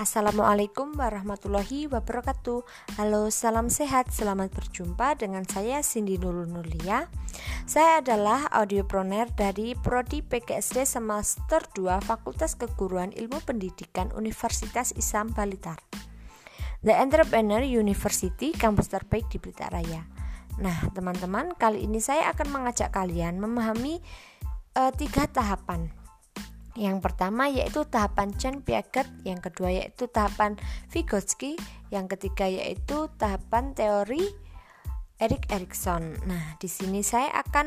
Assalamualaikum warahmatullahi wabarakatuh. Halo salam sehat. Selamat berjumpa dengan saya Cindy Nurul Nurlia Saya adalah audioproner dari Prodi PGSD Semester 2 Fakultas Keguruan Ilmu Pendidikan Universitas Islam Balitar. The Entrepreneur University kampus terbaik di Blitar Raya. Nah teman-teman kali ini saya akan mengajak kalian memahami uh, tiga tahapan yang pertama yaitu tahapan Chen Piaget, yang kedua yaitu tahapan Vygotsky, yang ketiga yaitu tahapan teori Erik Erikson. Nah, di sini saya akan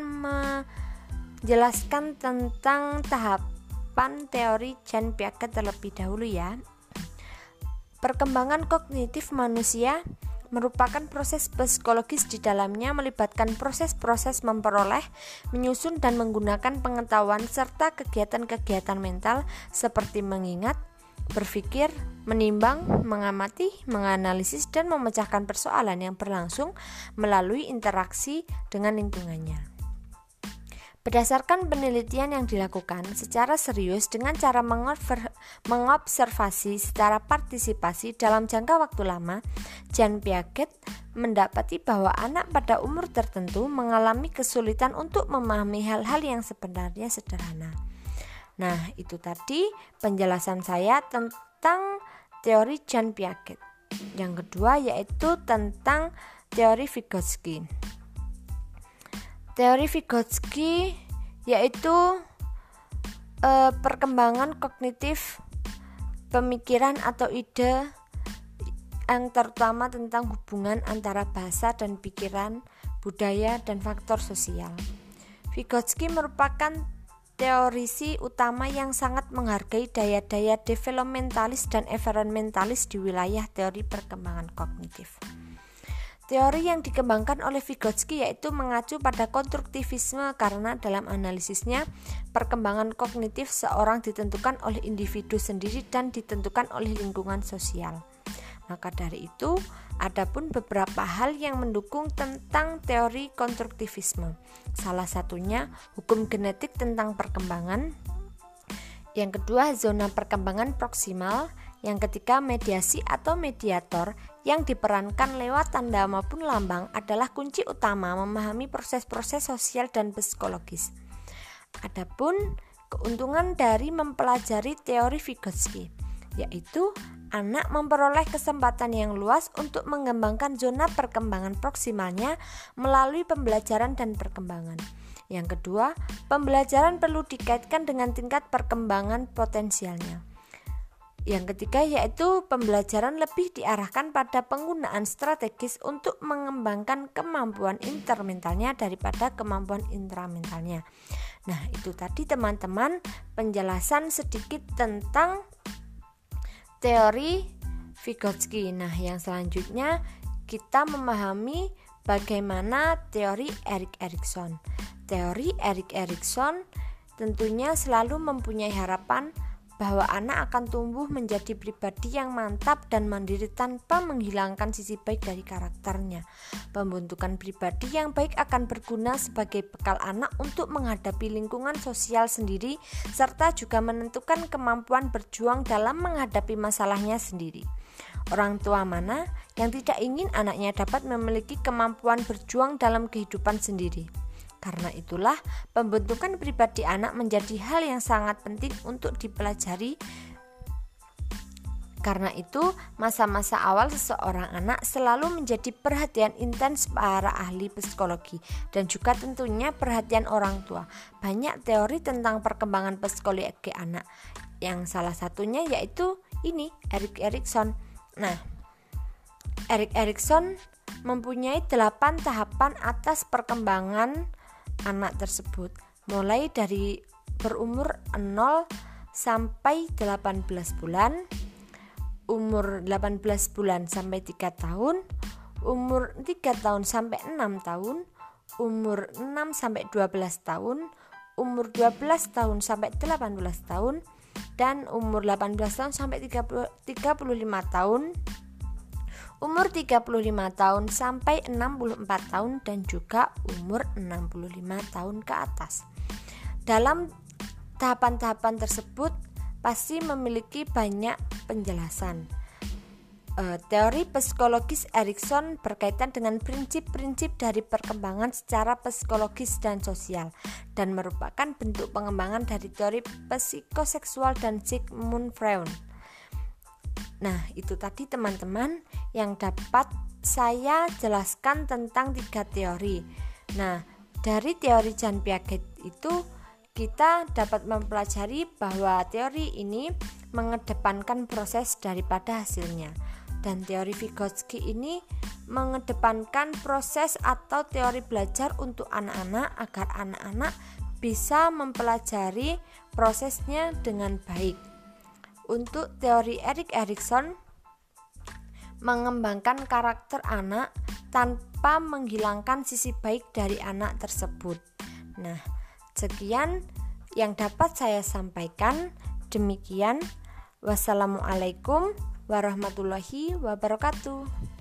menjelaskan tentang tahapan teori Chen Piaget terlebih dahulu ya. Perkembangan kognitif manusia merupakan proses psikologis di dalamnya melibatkan proses-proses memperoleh, menyusun dan menggunakan pengetahuan serta kegiatan-kegiatan mental seperti mengingat, berpikir, menimbang, mengamati, menganalisis dan memecahkan persoalan yang berlangsung melalui interaksi dengan lingkungannya. Berdasarkan penelitian yang dilakukan secara serius dengan cara mengobservasi secara partisipasi dalam jangka waktu lama, Jan Piaget mendapati bahwa anak pada umur tertentu mengalami kesulitan untuk memahami hal-hal yang sebenarnya sederhana. Nah, itu tadi penjelasan saya tentang teori Jan Piaget. Yang kedua yaitu tentang teori Vygotsky. Teori Vygotsky yaitu e, perkembangan kognitif pemikiran atau ide yang terutama tentang hubungan antara bahasa dan pikiran, budaya, dan faktor sosial. Vygotsky merupakan teorisi utama yang sangat menghargai daya-daya developmentalis dan environmentalis di wilayah teori perkembangan kognitif. Teori yang dikembangkan oleh Vygotsky yaitu mengacu pada konstruktivisme karena dalam analisisnya perkembangan kognitif seorang ditentukan oleh individu sendiri dan ditentukan oleh lingkungan sosial. Maka dari itu, ada pun beberapa hal yang mendukung tentang teori konstruktivisme. Salah satunya hukum genetik tentang perkembangan. Yang kedua, zona perkembangan proksimal yang ketiga, mediasi atau mediator yang diperankan lewat tanda maupun lambang adalah kunci utama memahami proses-proses sosial dan psikologis. Adapun keuntungan dari mempelajari teori Vygotsky yaitu anak memperoleh kesempatan yang luas untuk mengembangkan zona perkembangan proksimalnya melalui pembelajaran dan perkembangan. Yang kedua, pembelajaran perlu dikaitkan dengan tingkat perkembangan potensialnya. Yang ketiga yaitu pembelajaran lebih diarahkan pada penggunaan strategis untuk mengembangkan kemampuan intermentalnya daripada kemampuan intramentalnya. Nah, itu tadi teman-teman penjelasan sedikit tentang teori Vygotsky. Nah, yang selanjutnya kita memahami bagaimana teori Erik Erikson. Teori Erik Erikson tentunya selalu mempunyai harapan bahwa anak akan tumbuh menjadi pribadi yang mantap dan mandiri tanpa menghilangkan sisi baik dari karakternya. Pembentukan pribadi yang baik akan berguna sebagai bekal anak untuk menghadapi lingkungan sosial sendiri serta juga menentukan kemampuan berjuang dalam menghadapi masalahnya sendiri. Orang tua mana yang tidak ingin anaknya dapat memiliki kemampuan berjuang dalam kehidupan sendiri? Karena itulah, pembentukan pribadi anak menjadi hal yang sangat penting untuk dipelajari. Karena itu, masa-masa awal seseorang anak selalu menjadi perhatian intens para ahli psikologi dan juga tentunya perhatian orang tua. Banyak teori tentang perkembangan psikologi anak, yang salah satunya yaitu ini, Erik Erikson. Nah, Erik Erikson mempunyai delapan tahapan atas perkembangan anak tersebut mulai dari berumur 0 sampai 18 bulan, umur 18 bulan sampai 3 tahun, umur 3 tahun sampai 6 tahun, umur 6 sampai 12 tahun, umur 12 tahun sampai 18 tahun, dan umur 18 tahun sampai 30, 35 tahun umur 35 tahun sampai 64 tahun dan juga umur 65 tahun ke atas. Dalam tahapan-tahapan tersebut pasti memiliki banyak penjelasan. Uh, teori psikologis Erikson berkaitan dengan prinsip-prinsip dari perkembangan secara psikologis dan sosial dan merupakan bentuk pengembangan dari teori psikoseksual dan Sigmund Freud. Nah, itu tadi teman-teman yang dapat saya jelaskan tentang tiga teori. Nah, dari teori Jan Piaget itu kita dapat mempelajari bahwa teori ini mengedepankan proses daripada hasilnya dan teori Vygotsky ini mengedepankan proses atau teori belajar untuk anak-anak agar anak-anak bisa mempelajari prosesnya dengan baik. Untuk teori Erik Erikson mengembangkan karakter anak tanpa menghilangkan sisi baik dari anak tersebut. Nah, sekian yang dapat saya sampaikan. Demikian, wassalamualaikum warahmatullahi wabarakatuh.